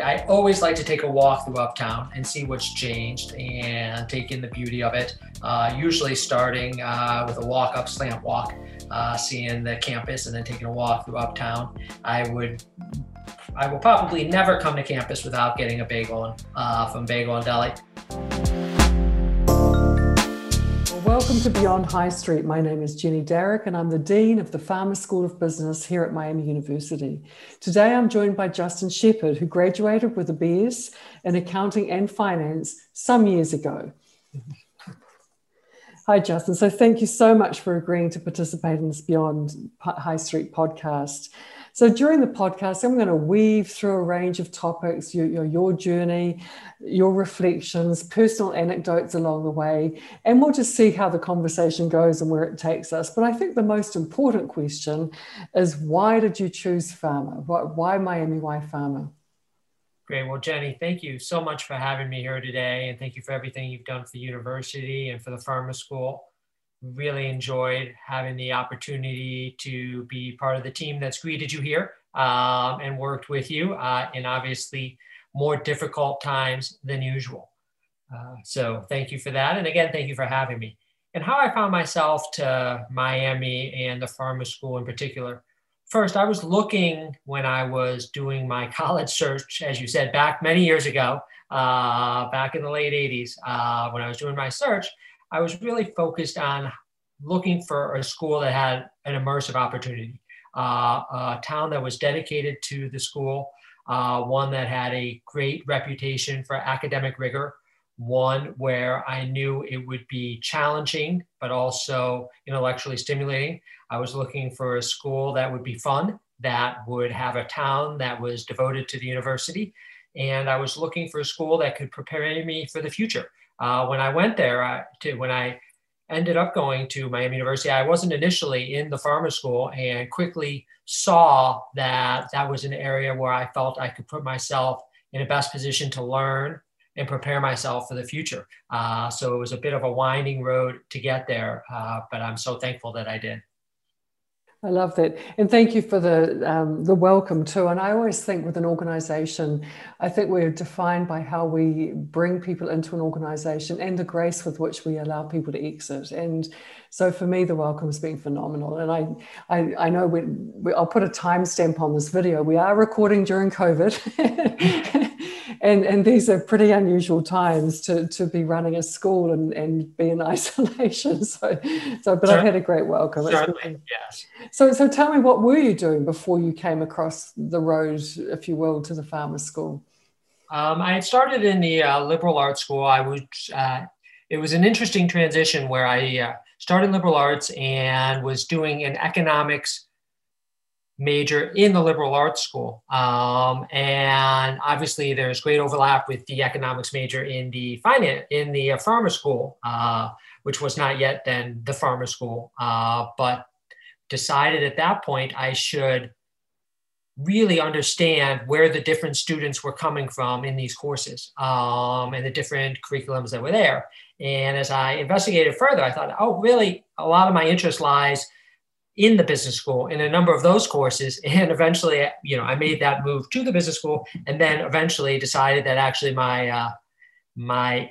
I always like to take a walk through Uptown and see what's changed and take in the beauty of it. Uh, usually starting uh, with a walk up slant walk, uh, seeing the campus and then taking a walk through Uptown. I would, I will probably never come to campus without getting a bagel uh, from Bagel and Deli. Welcome to Beyond High Street. My name is Jenny Darroch, and I'm the Dean of the Farmer School of Business here at Miami University. Today, I'm joined by Justin Shepard, who graduated with a BS in Accounting and Finance some years ago. Hi, Justin. So, thank you so much for agreeing to participate in this Beyond High Street podcast. So during the podcast, I'm going to weave through a range of topics, your, your, your, journey, your reflections, personal anecdotes along the way, and we'll just see how the conversation goes and where it takes us. But I think the most important question is why did you choose Farmer? Why, why Miami? Why Farmer? Great. Well, Jenny, thank you so much for having me here today. And thank you for everything you've done for the university and for the Farmer School really enjoyed having the opportunity to be part of the team that's greeted you here um, and worked with you uh, in obviously more difficult times than usual. Uh, so thank you for that. And again, thank you for having me. And how I found myself to Miami and the Farmer School in particular. First, I was looking when I was doing my college search, as you said, back many years ago, uh, back in the late 80s, uh, when I was doing my search. I was really focused on looking for a school that had an immersive opportunity, uh, a town that was dedicated to the school, uh, one that had a great reputation for academic rigor, one where I knew it would be challenging, but also intellectually stimulating. I was looking for a school that would be fun, that would have a town that was devoted to the university. And I was looking for a school that could prepare me for the future uh, when I went there, I, to, when I ended up going to Miami University, I wasn't initially in the farmer school and quickly saw that that was an area where I felt I could put myself in a best position to learn and prepare myself for the future. Uh, so it was a bit of a winding road to get there, uh, but I'm so thankful that I did. I love that, and thank you for the um, the welcome too. And I always think with an organisation, I think we're defined by how we bring people into an organisation and the grace with which we allow people to exit. And so for me, the welcome has been phenomenal. And I I, I know we, we I'll put a timestamp on this video. We are recording during COVID. and and these are pretty unusual times to to be running a school and and be in isolation. So so, but I had a great welcome. Certainly, yes. So so tell me, what were you doing before you came across the road, if you will, to the farmer school? Um, I had started in the uh, liberal arts school. I was. Uh, it was an interesting transition where I uh, started liberal arts and was doing an economics major in the liberal arts school. Um, and obviously there's great overlap with the economics major in the finance, in the uh, farmer school, uh, which was not yet then the farmer school, uh, but decided at that point I should really understand where the different students were coming from in these courses um, and the different curriculums that were there. And as I investigated further, I thought, oh, really, a lot of my interest lies in the business school in a number of those courses. And eventually you know i made that move to the business school and then eventually decided that actually my uh, my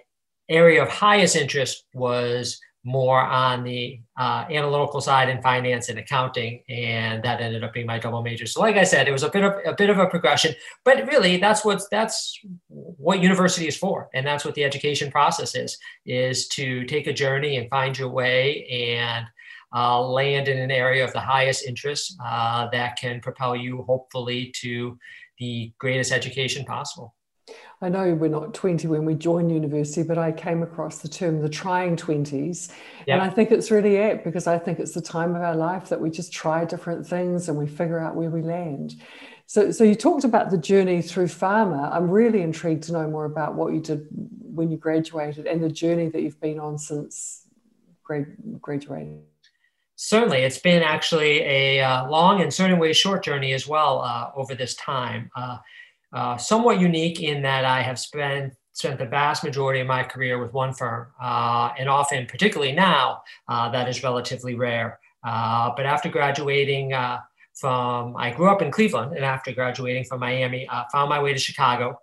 area of highest interest was more on the uh, analytical side in finance and accounting. And that ended up being my double major. So like i said it was a bit of a bit of a progression but really that's what that's what university is for. And that's what the education process is is to take a journey and find your way and uh, land in an area of the highest interest uh, that can propel you, hopefully, to the greatest education possible. I know we're not 20 when we join university, but I came across the term the trying 20s. Yep. And I think it's really apt because I think it's the time of our life that we just try different things and we figure out where we land. So, so you talked about the journey through Farmer. I'm really intrigued to know more about what you did when you graduated and the journey that you've been on since graduating. Certainly, it's been actually a uh, long and certain way short journey as well uh, over this time. Uh, uh, somewhat unique in that I have spent spent the vast majority of my career with one firm, uh, and often, particularly now, uh, that is relatively rare. but after graduating from, I grew up in Cleveland and after graduating from Miami, found my way to Chicago.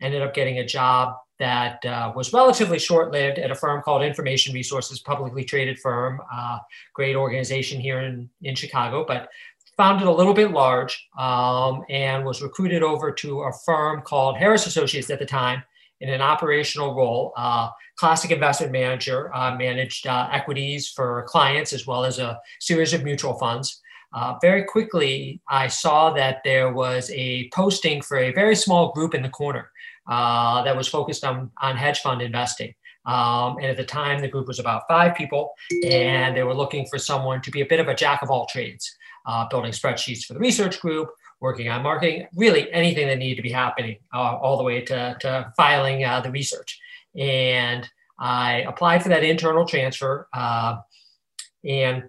Ended up getting a job that uh, was relatively short lived at a firm called Information Resources, publicly traded firm, uh, great organization here in, in Chicago, but found it a little bit large um, and was recruited over to a firm called Harris Associates at the time in an operational role. Uh, classic investment manager, uh, managed uh, equities for clients as well as a series of mutual funds. Uh, very quickly, I saw that there was a posting for a very small group in the corner uh, that was focused on, on hedge fund investing. Um, and at the time, the group was about five people, and they were looking for someone to be a bit of a jack of all trades, uh, building spreadsheets for the research group, working on marketing, really anything that needed to be happening, uh, all the way to, to filing uh, the research. And I applied for that internal transfer uh, and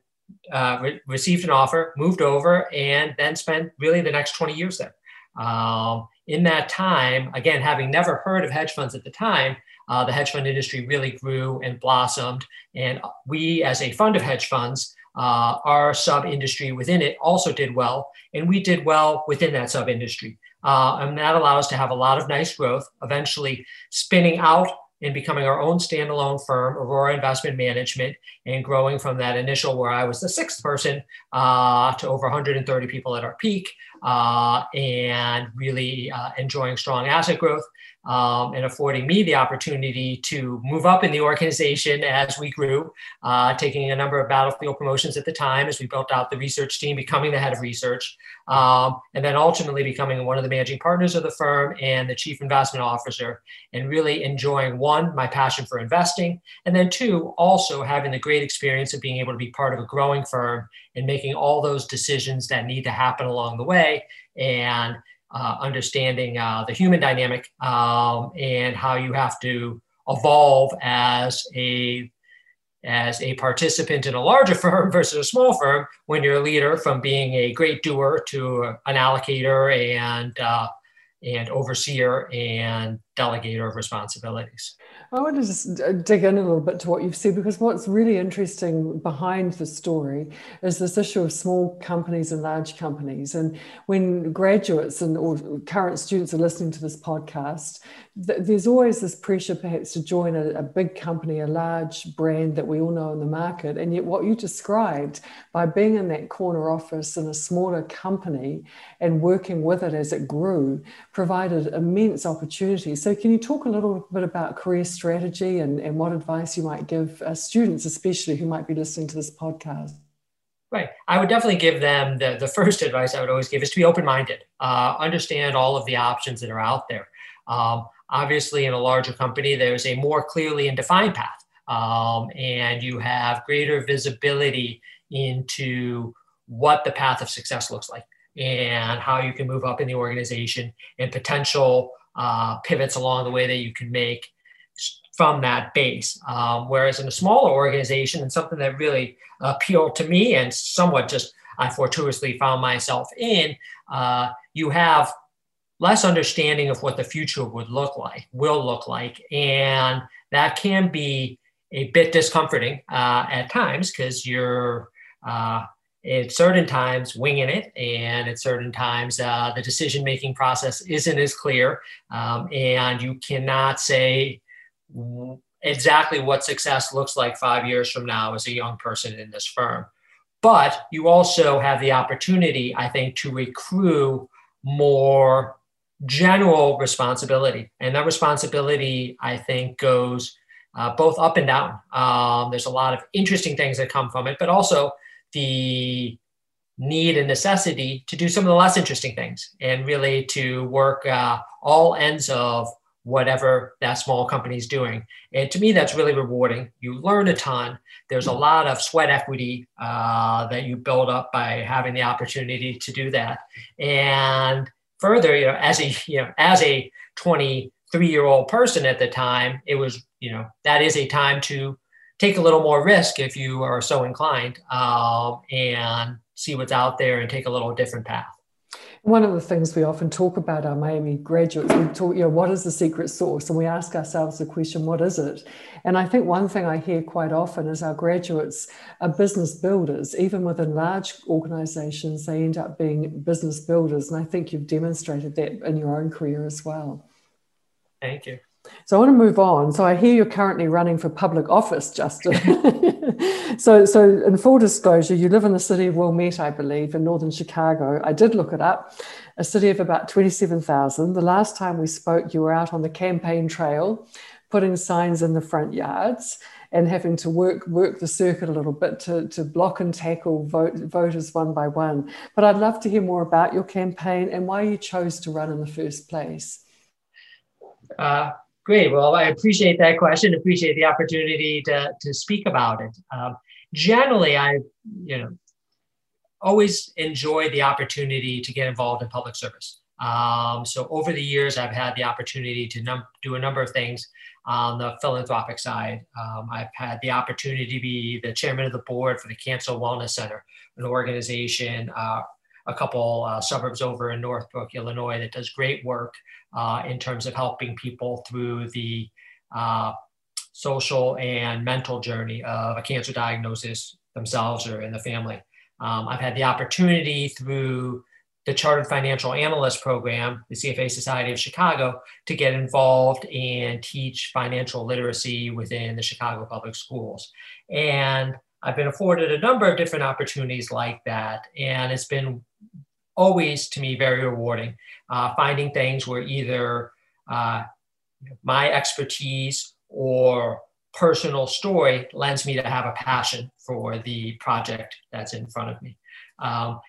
uh, re- received an offer, moved over, and then spent really the next 20 years there. Um, in that time, again, having never heard of hedge funds at the time, uh, the hedge fund industry really grew and blossomed. And we, as a fund of hedge funds, uh, our sub industry within it also did well. And we did well within that sub industry. Uh, and that allowed us to have a lot of nice growth, eventually spinning out and becoming our own standalone firm, Aurora Investment Management, and growing from that initial where I was the sixth person uh, to over 130 people at our peak, uh, and really uh, enjoying strong asset growth um, and affording me the opportunity to move up in the organization as we grew, uh, taking a number of battlefield promotions at the time as we built out the research team, becoming the head of research, um, and then ultimately becoming one of the managing partners of the firm and the chief investment officer, and really enjoying one, my passion for investing, and then two, also having the great experience of being able to be part of a growing firm and making all those decisions that need to happen along the way. And uh, understanding uh, the human dynamic um, and how you have to evolve as a as a participant in a larger firm versus a small firm when you're a leader from being a great doer to an allocator and uh, and overseer and delegator of responsibilities. I want to just dig in a little bit to what you've said because what's really interesting behind the story is this issue of small companies and large companies. And when graduates and or current students are listening to this podcast, th- there's always this pressure perhaps to join a, a big company, a large brand that we all know in the market. And yet, what you described by being in that corner office in a smaller company and working with it as it grew provided immense opportunities. So, can you talk a little bit about career strategy and, and what advice you might give uh, students, especially who might be listening to this podcast? Right. I would definitely give them the, the first advice I would always give is to be open minded, uh, understand all of the options that are out there. Um, obviously, in a larger company, there's a more clearly and defined path, um, and you have greater visibility into what the path of success looks like and how you can move up in the organization and potential uh, pivots along the way that you can make from that base. Um, whereas in a smaller organization, and something that really appealed to me and somewhat just I fortuitously found myself in, uh, you have less understanding of what the future would look like, will look like. And that can be a bit discomforting uh, at times because you're uh, at certain times winging it and at certain times uh, the decision making process isn't as clear um, and you cannot say exactly what success looks like five years from now as a young person in this firm. But you also have the opportunity, I think, to accrue more general responsibility. And that responsibility, I think, goes uh, both up and down. Um, there's a lot of interesting things that come from it, but also the need and necessity to do some of the less interesting things and really to work uh, all ends of whatever that small company is doing. And to me, that's really rewarding. You learn a ton. There's a lot of sweat equity uh, that you build up by having the opportunity to do that. And further, you know, as a you know, as a 23 year old person at the time, it was you know that is a time to take a little more risk if you are so inclined um, and see what's out there and take a little different path. One of the things we often talk about our Miami graduates, we talk, you know, what is the secret sauce? And we ask ourselves the question, what is it? And I think one thing I hear quite often is our graduates are business builders. Even within large organizations, they end up being business builders. And I think you've demonstrated that in your own career as well. Thank you. So I want to move on. So I hear you're currently running for public office, Justin. so, so in full disclosure, you live in the city of Wilmette, I believe, in northern Chicago. I did look it up, a city of about 27,000. The last time we spoke, you were out on the campaign trail, putting signs in the front yards and having to work work the circuit a little bit to, to block and tackle vote, voters one by one. But I'd love to hear more about your campaign and why you chose to run in the first place. Uh, Great. Well, I appreciate that question. Appreciate the opportunity to, to speak about it. Um, generally, I, you know, always enjoy the opportunity to get involved in public service. Um, so over the years, I've had the opportunity to num- do a number of things on the philanthropic side. Um, I've had the opportunity to be the chairman of the board for the Cancer Wellness Center, an organization uh, a couple uh, suburbs over in Northbrook, Illinois, that does great work uh, in terms of helping people through the uh, social and mental journey of a cancer diagnosis themselves or in the family. Um, I've had the opportunity through the Chartered Financial Analyst Program, the CFA Society of Chicago, to get involved and teach financial literacy within the Chicago Public Schools. And I've been afforded a number of different opportunities like that. And it's been always to me very rewarding uh, finding things where either uh, my expertise or personal story lends me to have a passion for the project that's in front of me. Um,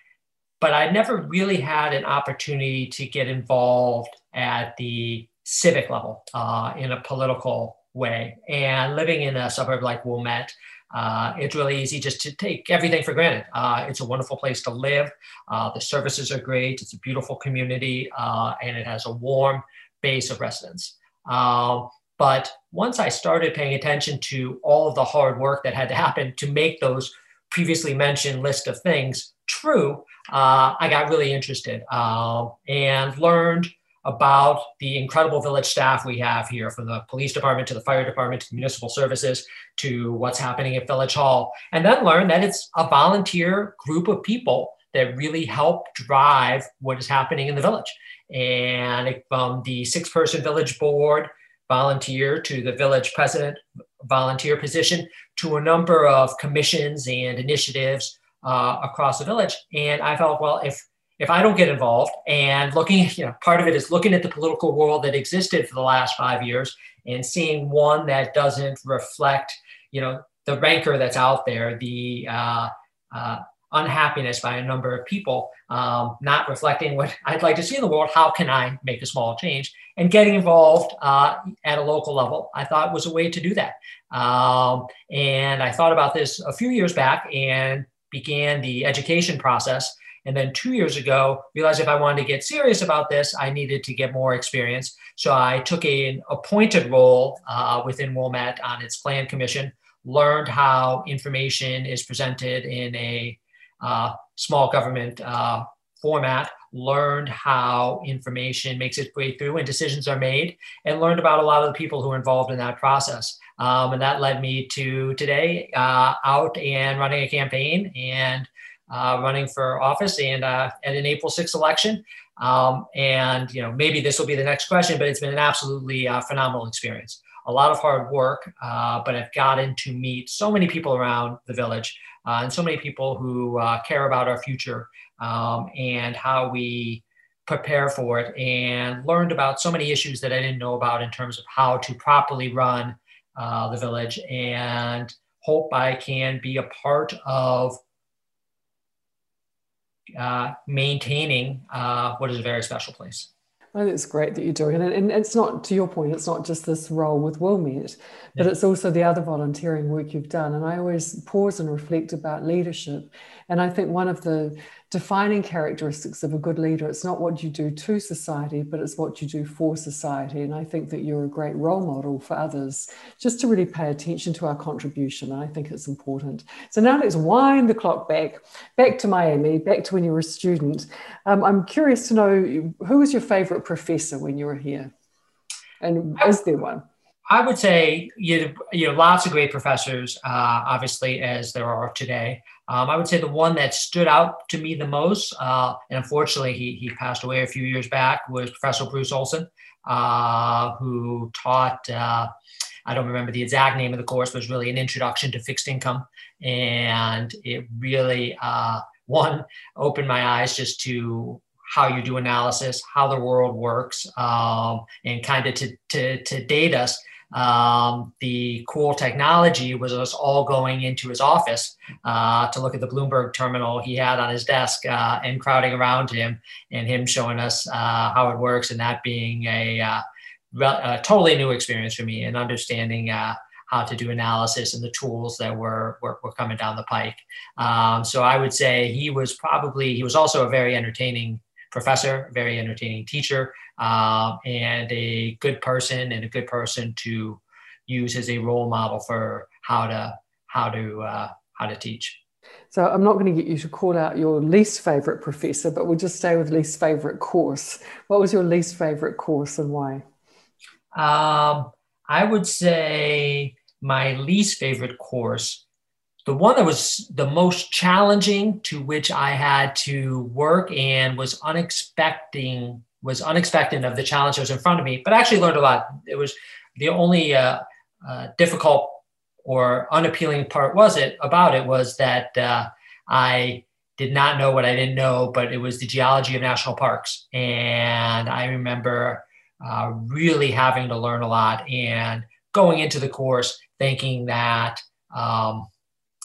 but I never really had an opportunity to get involved at the civic level uh, in a political way. And living in a suburb like Wilmette, uh, it's really easy just to take everything for granted. Uh, it's a wonderful place to live. Uh, the services are great. It's a beautiful community, uh, and it has a warm base of residents. Um, but once I started paying attention to all of the hard work that had to happen to make those previously mentioned list of things true, uh, I got really interested and learned about the incredible village staff we have here from the police department to the fire department to municipal services to what's happening at Village Hall. And then learn that it's a volunteer group of people that really help drive what is happening in the village. And from the six person village board volunteer to the village president volunteer position to a number of commissions and initiatives uh, across the village. And I felt, well, if if I don't get involved and looking, you know, part of it is looking at the political world that existed for the last five years and seeing one that doesn't reflect, you know, the rancor that's out there, the uh, uh, unhappiness by a number of people, um, not reflecting what I'd like to see in the world. How can I make a small change? And getting involved uh, at a local level, I thought was a way to do that. Um, and I thought about this a few years back and began the education process and then two years ago, realized if I wanted to get serious about this, I needed to get more experience. So I took a, an appointed role uh, within Wilmette on its plan commission, learned how information is presented in a uh, small government uh, format, learned how information makes its way through and decisions are made, and learned about a lot of the people who are involved in that process. Um, and that led me to today uh, out and running a campaign and uh, running for office and uh, at an April 6th election. Um, and you know, maybe this will be the next question, but it's been an absolutely uh, phenomenal experience. A lot of hard work, uh, but I've gotten to meet so many people around the village uh, and so many people who uh, care about our future um, and how we prepare for it, and learned about so many issues that I didn't know about in terms of how to properly run the village. And hope I can be a part of uh, maintaining uh, what is a very special place. Oh, it's great that you're doing it. And it's not, to your point, it's not just this role with Wilmette, but yeah. it's also the other volunteering work you've done. And I always pause and reflect about leadership. And I think one of the defining characteristics of a good leader. It's not what you do to society, but it's what you do for society. And I think that you're a great role model for others just to really pay attention to our contribution. And I think it's important. So now let's wind the clock back, back to Miami, back to when you were a student. Um, I'm curious to know who was your favorite professor when you were here? And is there one? I would say you know, lots of great professors, uh, obviously as there are today. Um, I would say the one that stood out to me the most, uh, and unfortunately he, he passed away a few years back, was Professor Bruce Olson, uh, who taught, uh, I don't remember the exact name of the course, but it was really an introduction to fixed income. And it really, uh, one, opened my eyes just to how you do analysis, how the world works, um, and kind of to, to, to date us um, the cool technology was us all going into his office uh, to look at the Bloomberg terminal he had on his desk uh, and crowding around him and him showing us uh, how it works and that being a, uh, a, totally new experience for me and understanding uh, how to do analysis and the tools that were, were, were coming down the pike. Um, so I would say he was probably, he was also a very entertaining professor, very entertaining teacher um, and a good person and a good person to use as a role model for how to how to uh, how to teach. So I'm not going to get you to call out your least favorite professor, but we'll just stay with least favorite course. What was your least favorite course and why? Um, I would say my least favorite course, the one that was the most challenging, to which I had to work and was unexpecting was unexpected of the challenge that was in front of me, but I actually learned a lot. It was the only uh, uh, difficult or unappealing part was it about it was that uh, I did not know what I didn't know, but it was the geology of national parks, and I remember uh, really having to learn a lot and going into the course thinking that um,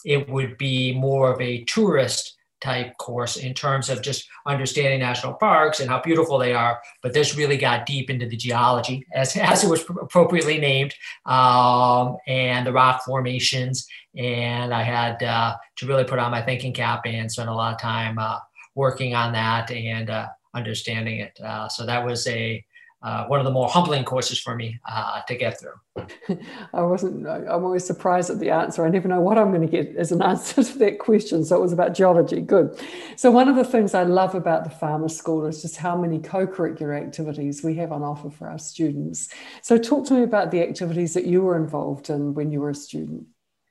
it would be more of a tourist type course in terms of just understanding national parks and how beautiful they are. But this really got deep into the geology, as, as it was appropriately named, um, and the rock formations. And I had uh, to really put on my thinking cap and spend a lot of time uh, working on that and uh, understanding it. Uh, so that was a uh, one of the more humbling courses for me uh, to get through. I wasn't, I'm always surprised at the answer. I never know what I'm going to get as an answer to that question. So it was about geology. Good. So, one of the things I love about the Farmer School is just how many co curricular activities we have on offer for our students. So, talk to me about the activities that you were involved in when you were a student.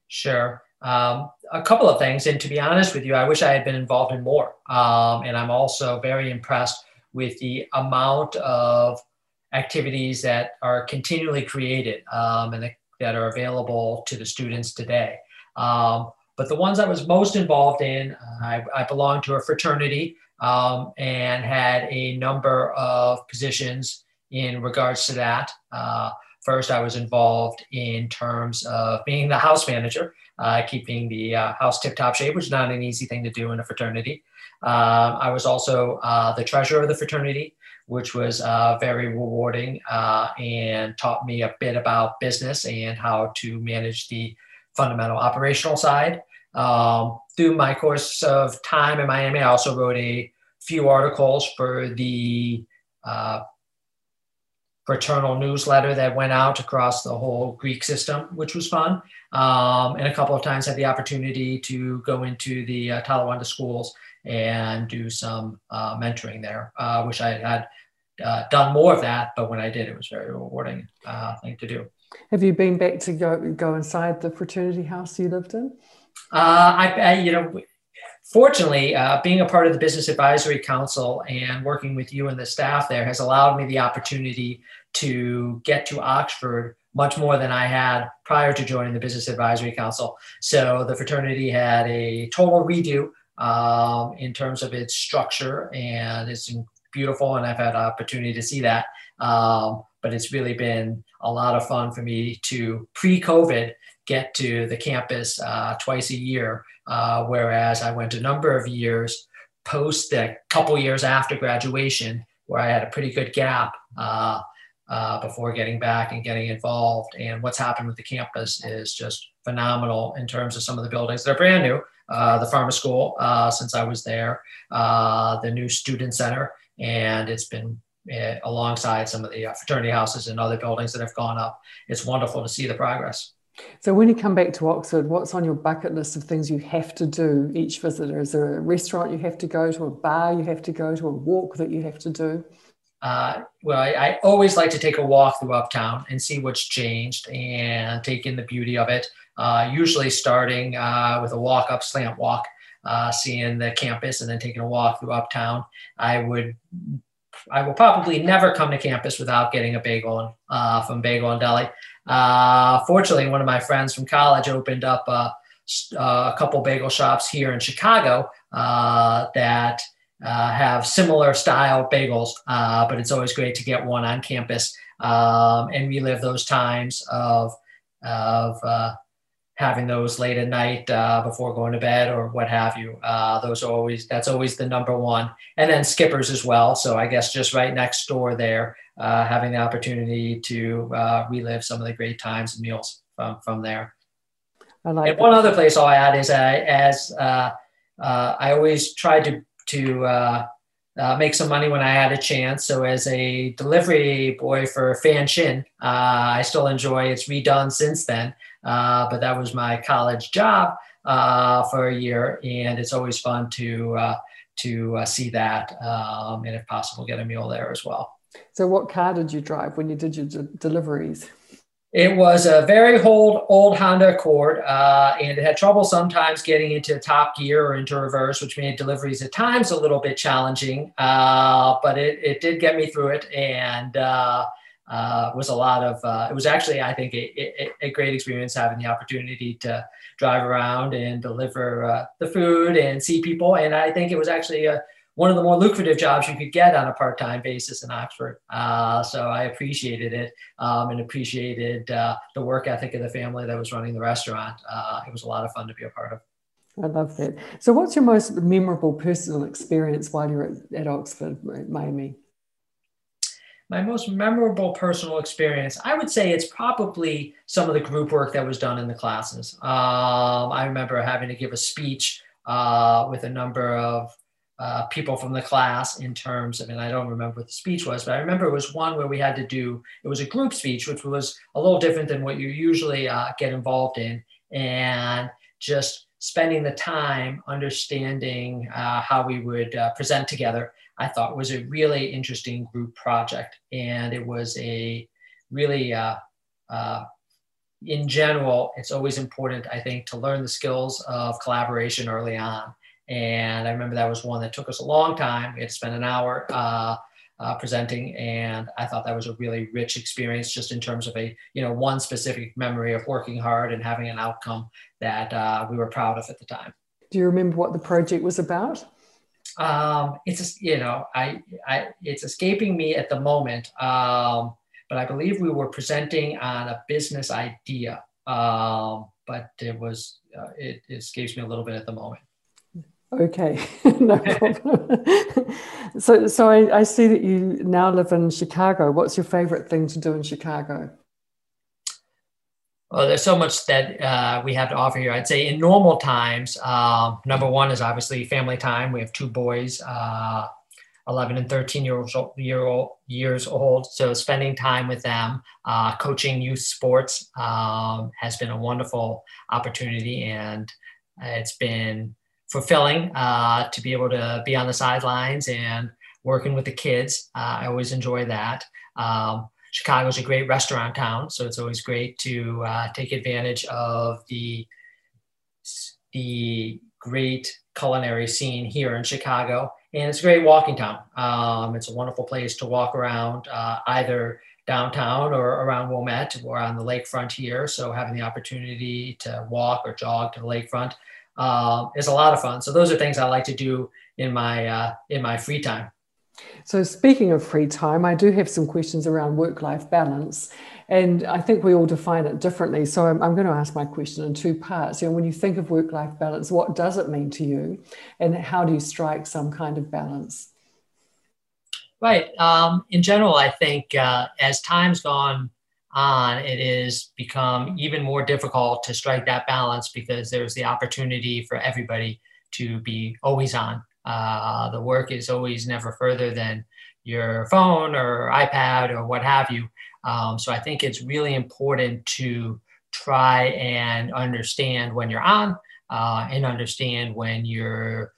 Sure. Um, a couple of things. And to be honest with you, I wish I had been involved in more. Um, and I'm also very impressed with the amount of activities that are continually created um, and that are available to the students today. Um, but the ones I was most involved in, I, I belonged to a fraternity um, and had a number of positions in regards to that. Uh, first, I was involved in terms of being the house manager, uh, keeping the uh, house tip top shape, which is not an easy thing to do in a fraternity. Um, I was also uh, the treasurer of the fraternity which was uh, very rewarding uh, and taught me a bit about business and how to manage the fundamental operational side. Um, through my course of time in Miami, I also wrote a few articles for the uh, fraternal newsletter that went out across the whole Greek system, which was fun. Um, and a couple of times had the opportunity to go into the uh, Talawanda schools and do some uh, mentoring there. Uh, wish I had uh, done more of that, but when I did, it was very rewarding uh, thing to do. Have you been back to go go inside the fraternity house you lived in? Uh, I, I, you know, fortunately, uh, being a part of the business advisory council and working with you and the staff there has allowed me the opportunity to get to Oxford much more than I had prior to joining the business advisory council. So the fraternity had a total redo um, in terms of its structure and its beautiful, and I've had an opportunity to see that. Um, but it's really been a lot of fun for me to pre-COVID get to the campus uh, twice a year, uh, whereas I went a number of years post a couple years after graduation where I had a pretty good gap uh, uh, before getting back and getting involved. And what's happened with the campus is just phenomenal in terms of some of the buildings. They're brand new. Uh, the Farmer School, uh, since I was there, uh, the new Student Center, and it's been uh, alongside some of the fraternity houses and other buildings that have gone up. It's wonderful to see the progress. So, when you come back to Oxford, what's on your bucket list of things you have to do each visitor? Is there a restaurant you have to go to, a bar you have to go to, a walk that you have to do? Uh, well, I, I, always like to take a walk through Uptown and see what's changed and take in the beauty of it. Uh, usually starting uh, with a walk up, slant walk, uh, seeing the campus, and then taking a walk through Uptown. I would, I will probably never come to campus without getting a bagel uh, from Bagel and Deli. Uh, fortunately, one of my friends from college opened up a, a couple bagel shops here in Chicago uh, that uh, have similar style bagels, uh, but it's always great to get one on campus um, and relive those times of of uh, having those late at night uh, before going to bed or what have you. Uh, those are always that's always the number one, and then Skippers as well. So I guess just right next door there, uh, having the opportunity to relive some of the great times and meals from from there. I like and one other place I'll add is as I always try to to uh, uh, make some money when I had a chance. So as a delivery boy for Phan Shin, uh, I still enjoy. It's redone since then, uh, but that was my college job uh, for a year, and it's always fun to uh, to see that, um, and if possible, get a meal there as well. So, what car did you drive when you did your deliveries? It was a very old, old Honda Accord, uh, and it had trouble sometimes getting into top gear or into reverse, which made deliveries at times a little bit challenging. Uh, but it, it did get me through it, and uh, uh was a lot of. Uh, it was actually, I think, a, a, a, great experience having the opportunity to drive around and deliver uh, the food and see people. And I think it was actually a one of the more lucrative jobs you could get on a part-time basis in Oxford. Uh, so I appreciated it um, and appreciated uh, the work ethic of the family that was running the restaurant. Uh, it was a lot of fun to be a part of. I love that. So, what's your most memorable personal experience while you're at, at Oxford, Miami? My most memorable personal experience, I would say it's probably some of the group work that was done in the classes. Um, I remember having to give a speech uh, with a number of uh, people from the class in terms of, and I don't remember what the speech was, but I remember it was one where we had to do, it was a group speech, which was a little different than what you usually uh, get involved in. And just spending the time understanding uh, how we would uh, present together, I thought was a really interesting group project. And it was a really, uh, uh, in general, it's always important, I think, to learn the skills of collaboration early on and I remember that was one that took us a long time. We had to spend an hour uh, uh, presenting, and I thought that was a really rich experience, just in terms of a you know one specific memory of working hard and having an outcome that uh, we were proud of at the time. Do you remember what the project was about? Um, it's you know I, I it's escaping me at the moment, um, but I believe we were presenting on a business idea. Um, but it was uh, it, it escapes me a little bit at the moment. Okay, no problem. so, so I, I, see that you now live in Chicago. What's your favorite thing to do in Chicago? Well, there's so much that uh, we have to offer here. I'd say in normal times, uh, number one is obviously family time. We have two boys, uh, 11 and 13 years old, year old, years old. So spending time with them, uh, coaching youth sports um, has been a wonderful opportunity, and it's been fulfilling uh, to be able to be on the sidelines and working with the kids. Uh, I always enjoy that. Um, Chicago's a great restaurant town, so it's always great to uh, take advantage of the the great culinary scene here in Chicago. And it's a great walking town. Um, it's a wonderful place to walk around, uh, either downtown or around Wilmette or on the lakefront here. So having the opportunity to walk or jog to the lakefront uh, is a lot of fun. So those are things I like to do in my uh, in my free time. So speaking of free time, I do have some questions around work-life balance, and I think we all define it differently. So I'm, I'm going to ask my question in two parts. You know, when you think of work-life balance, what does it mean to you, and how do you strike some kind of balance? Right. Um, in general, I think uh, as time's gone on, it has become even more difficult to strike that balance because there's the opportunity for everybody to be always on. Uh, the work is always never further than your phone or iPad or what have you. Um, so I think it's really important to try and understand when you're on uh, and understand when you're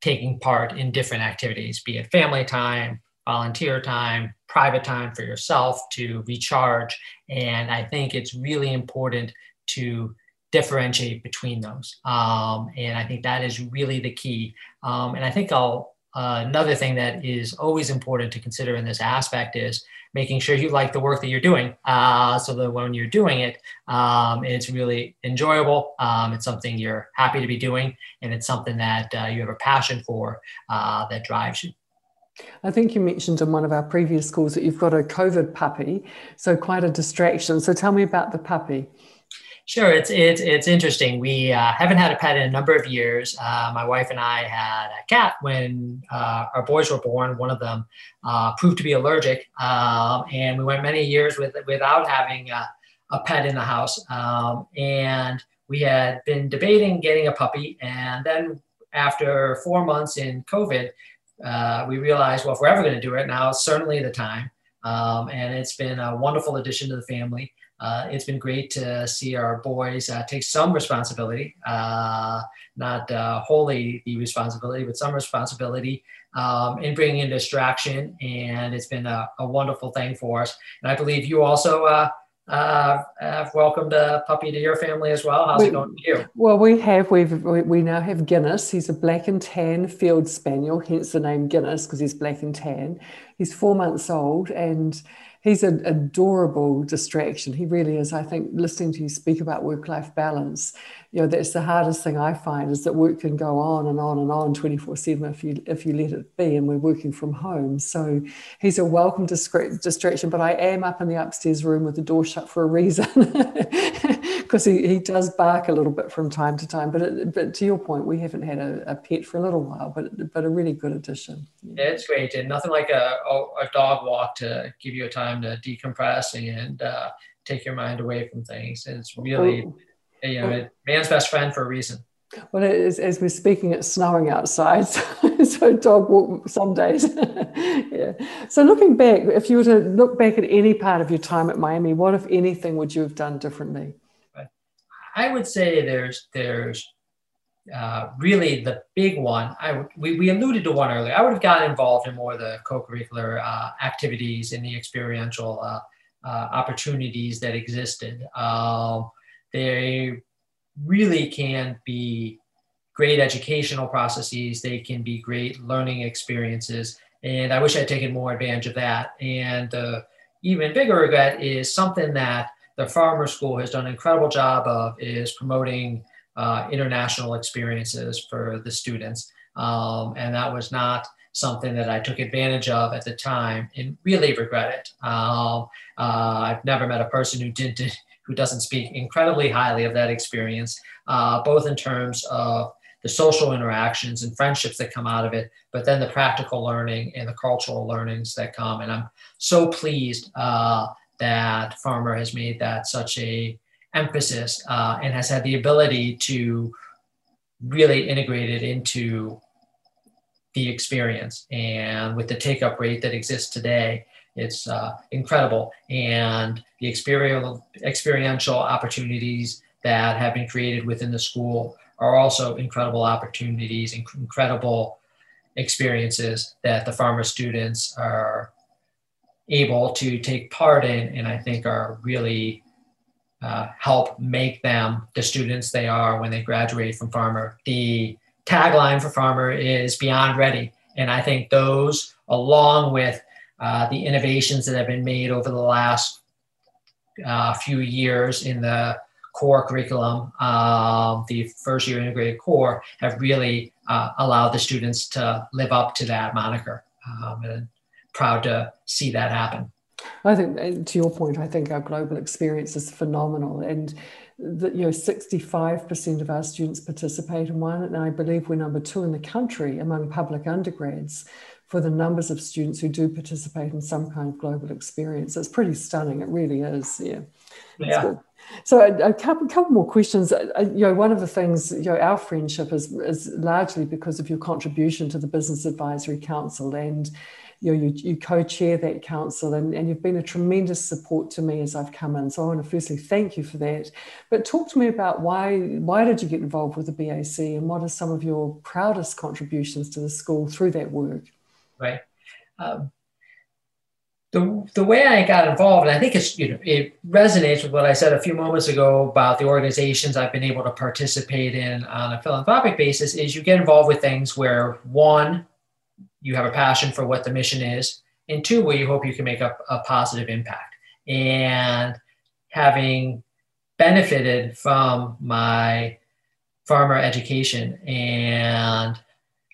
taking part in different activities, be it family time, volunteer time, private time for yourself to recharge. And I think it's really important to differentiate between those. Um, and I think that is really the key. Um, and I think I'll, uh, another thing that is always important to consider in this aspect is making sure you like the work that you're doing uh, so that when you're doing it, um, it's really enjoyable. Um, it's something you're happy to be doing, and it's something that uh, you have a passion for uh, that drives you. I think you mentioned in one of our previous calls that you've got a COVID puppy, so quite a distraction. So tell me about the puppy. Sure, it's it's it's interesting. We uh, haven't had a pet in a number of years. Uh, my wife and I had a cat when uh, our boys were born. One of them uh, proved to be allergic, um, and we went many years with without having a, a pet in the house. Um, and we had been debating getting a puppy, and then after four months in COVID, uh, we realized, well, if we're ever going to do it, now it's certainly the time. Um, and it's been a wonderful addition to the family uh, it's been great to see our boys uh, take some responsibility, uh, not uh, wholly the responsibility, but some responsibility um, in bringing in distraction. And it's been a, a, wonderful thing for us. And I believe you also uh, uh, have welcomed a puppy to your family as well. How's we, it going for you? Well, we have. We've, we we now have Guinness. He's a black and tan field spaniel, hence the name Guinness because he's black and tan. He's four months old and he's an adorable distraction. He really is. I think listening to you speak about work life balance, you know, that's the hardest thing I find is that work can go on and on and on 24 7 if you if you let it be. And we're working from home. So he's a welcome distraction. But I am up in the upstairs room with the door shut for a reason because he, he does bark a little bit from time to time. But it, but to your point, we haven't had a, a, pet for a little while, but but a really good addition. Yeah, it's great. And nothing like a, a dog walk to give you a time to decompress and uh, take your mind away from things. And it's really. Oh you know, man's best friend for a reason. Well, as, as we're speaking, it's snowing outside, so, so dog walk some days. yeah. So looking back, if you were to look back at any part of your time at Miami, what, if anything, would you have done differently? I would say there's there's uh, really the big one. I we, we alluded to one earlier. I would have gotten involved in more of the co-curricular uh, activities and the experiential uh, uh opportunities that existed. Um, they really can be great educational processes. They can be great learning experiences. And I wish I'd taken more advantage of that. And uh, even bigger regret is something that the Farmer School has done an incredible job of is promoting uh, international experiences for the students. Um, and that was not something that I took advantage of at the time and really regret it. Um, uh, I've never met a person who didn't who doesn't speak incredibly highly of that experience, uh, both in terms of the social interactions and friendships that come out of it, but then the practical learning and the cultural learnings that come. And I'm so pleased uh, that Farmer has made that such a emphasis uh, and has had the ability to really integrate it into the experience. And with the take up rate that exists today, it's uh, incredible. And the experiential, experiential opportunities that have been created within the school are also incredible opportunities, incredible experiences that the farmer students are able to take part in, and I think are really uh, help make them the students they are when they graduate from farmer. The tagline for farmer is beyond ready. And I think those, along with uh, the innovations that have been made over the last uh, few years in the core curriculum, uh, the first year integrated core, have really uh, allowed the students to live up to that moniker. Um, and proud to see that happen. I think, to your point, I think our global experience is phenomenal, and that you know, 65% of our students participate in one, and I believe we're number two in the country among public undergrads for the numbers of students who do participate in some kind of global experience. It's pretty stunning. It really is. Yeah. Yeah. So a, a, couple, couple more questions. Uh, uh, you know, one of the things, you know, our friendship is, is largely because of your contribution to the Business Advisory Council and you know, you, you co-chair that council and, and you've been a tremendous support to me as I've come in. So I want to firstly thank you for that. But talk to me about why why did you get involved with the BAC and what are some of your proudest contributions to the school through that work? Right. Um, the, the way I got involved, and I think it's you know it resonates with what I said a few moments ago about the organizations I've been able to participate in on a philanthropic basis, is you get involved with things where one, you have a passion for what the mission is, and two, where you hope you can make a, a positive impact. And having benefited from my farmer education and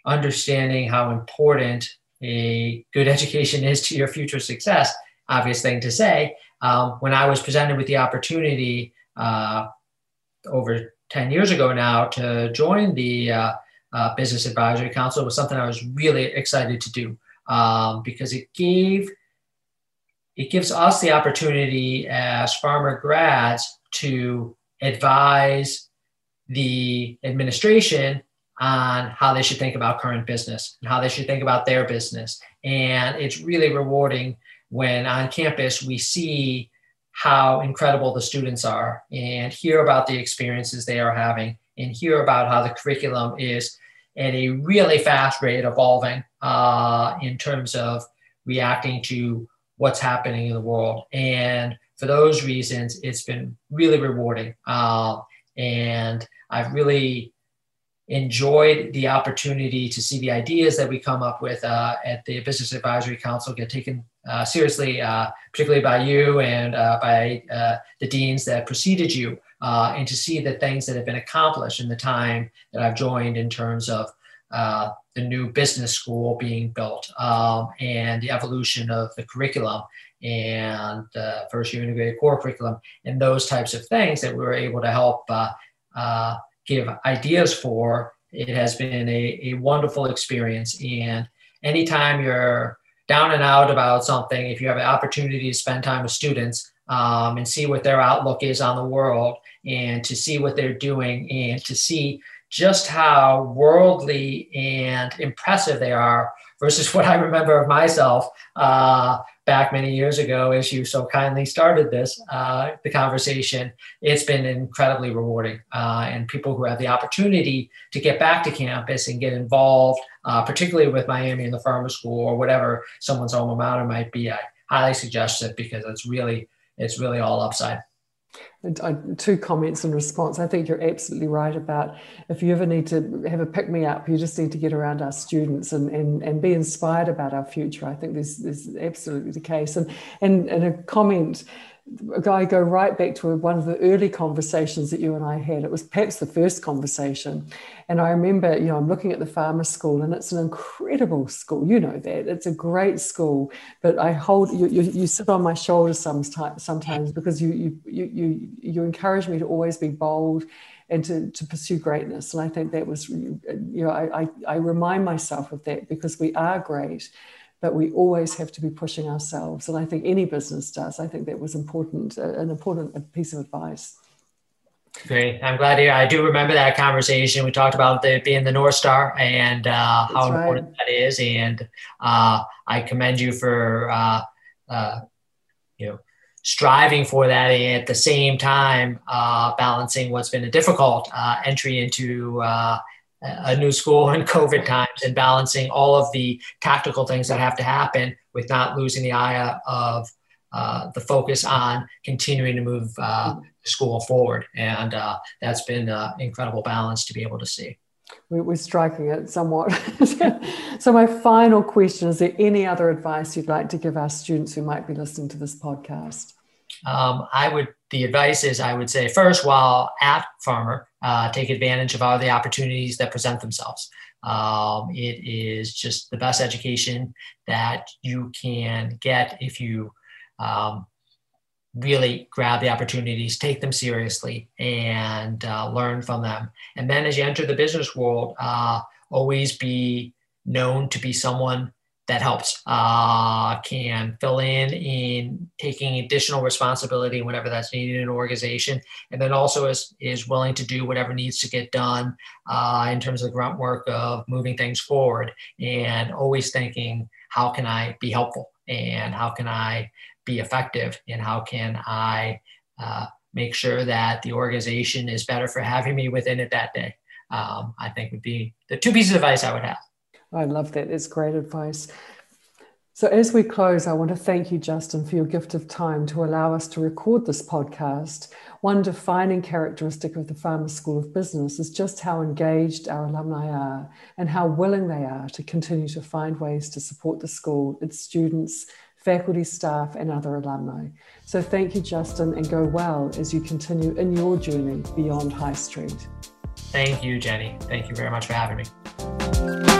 understanding how important a good education is to your future success, obvious thing to say. Um, when I was presented with the opportunity uh, over 10 years ago now to join the uh, uh, Business Advisory Council, was something I was really excited to do um, because it gave it gives us the opportunity as farmer grads to advise the administration on how they should think about current business and how they should think about their business. And it's really rewarding when on campus we see how incredible the students are and hear about the experiences they are having and hear about how the curriculum is at a really fast rate evolving uh, in terms of reacting to what's happening in the world. And for those reasons, it's been really rewarding. Uh, and I've really enjoyed the opportunity to see the ideas that we come up with uh, at the Business Advisory Council get taken uh, seriously, uh, particularly by you and uh, by uh, the deans that preceded you, uh, and to see the things that have been accomplished in the time that I've joined in terms of the new business school being built um, and the evolution of the curriculum and the first year integrated core curriculum and those types of things that we were able to help give ideas for, it has been a, a wonderful experience. And anytime you're down and out about something, if you have an opportunity to spend time with students um, and see what their outlook is on the world and to see what they're doing and to see just how worldly and impressive they are versus what I remember of myself uh, back many years ago as you so kindly started this uh, the conversation. It's been incredibly rewarding uh, and people who have the opportunity to get back to campus and get involved uh, particularly with miami and the farmer school or whatever someone's alma mater might be i highly suggest it because it's really it's really all upside two comments in response. I think you're absolutely right about if you ever need to have a pick me up, you just need to get around our students and, and, and be inspired about our future. I think this, this is absolutely the case. And, and, and a comment I go right back to one of the early conversations that you and I had. It was perhaps the first conversation. And I remember, you know, I'm looking at the farmer school and it's an incredible school. You know that. It's a great school. But I hold you, you, you sit on my shoulder sometimes, sometimes because you, you, you, you, encourage me to always be bold and to, to pursue greatness. And I think that was, you know, I, I, I remind myself of that because we are great but we always have to be pushing ourselves. And I think any business does. I think that was important, uh, an important piece of advice. Great. I'm glad to hear. I do remember that conversation. We talked about the, being the North Star and uh, how right. important that is. And uh, I commend you for, uh, uh you know, striving for that and at the same time, uh, balancing what's been a difficult uh, entry into a new school in COVID times and balancing all of the tactical things that have to happen with not losing the eye of uh, the focus on continuing to move uh, the school forward. And uh, that's been an incredible balance to be able to see. We're striking it somewhat. so, my final question is there any other advice you'd like to give our students who might be listening to this podcast? Um, I would, the advice is I would say first, while at Farmer, uh, take advantage of all the opportunities that present themselves. Um, it is just the best education that you can get if you um, really grab the opportunities, take them seriously, and uh, learn from them. And then as you enter the business world, uh, always be known to be someone that helps uh, can fill in in taking additional responsibility whenever that's needed in an organization and then also is, is willing to do whatever needs to get done uh, in terms of the grunt work of moving things forward and always thinking how can i be helpful? And how can i be effective? And how can i uh, make sure that the organization is better for having me within it that day? Um, i think would be the two pieces of advice i would have I love that. It's great advice. So, as we close, I want to thank you, Justin, for your gift of time to allow us to record this podcast. One defining characteristic of the Farmer School of Business is just how engaged our alumni are and how willing they are to continue to find ways to support the school, its students, faculty, staff, and other alumni. So, thank you, Justin, and go well as you continue in your journey beyond High Street. Thank you, Jenny. Thank you very much for having me.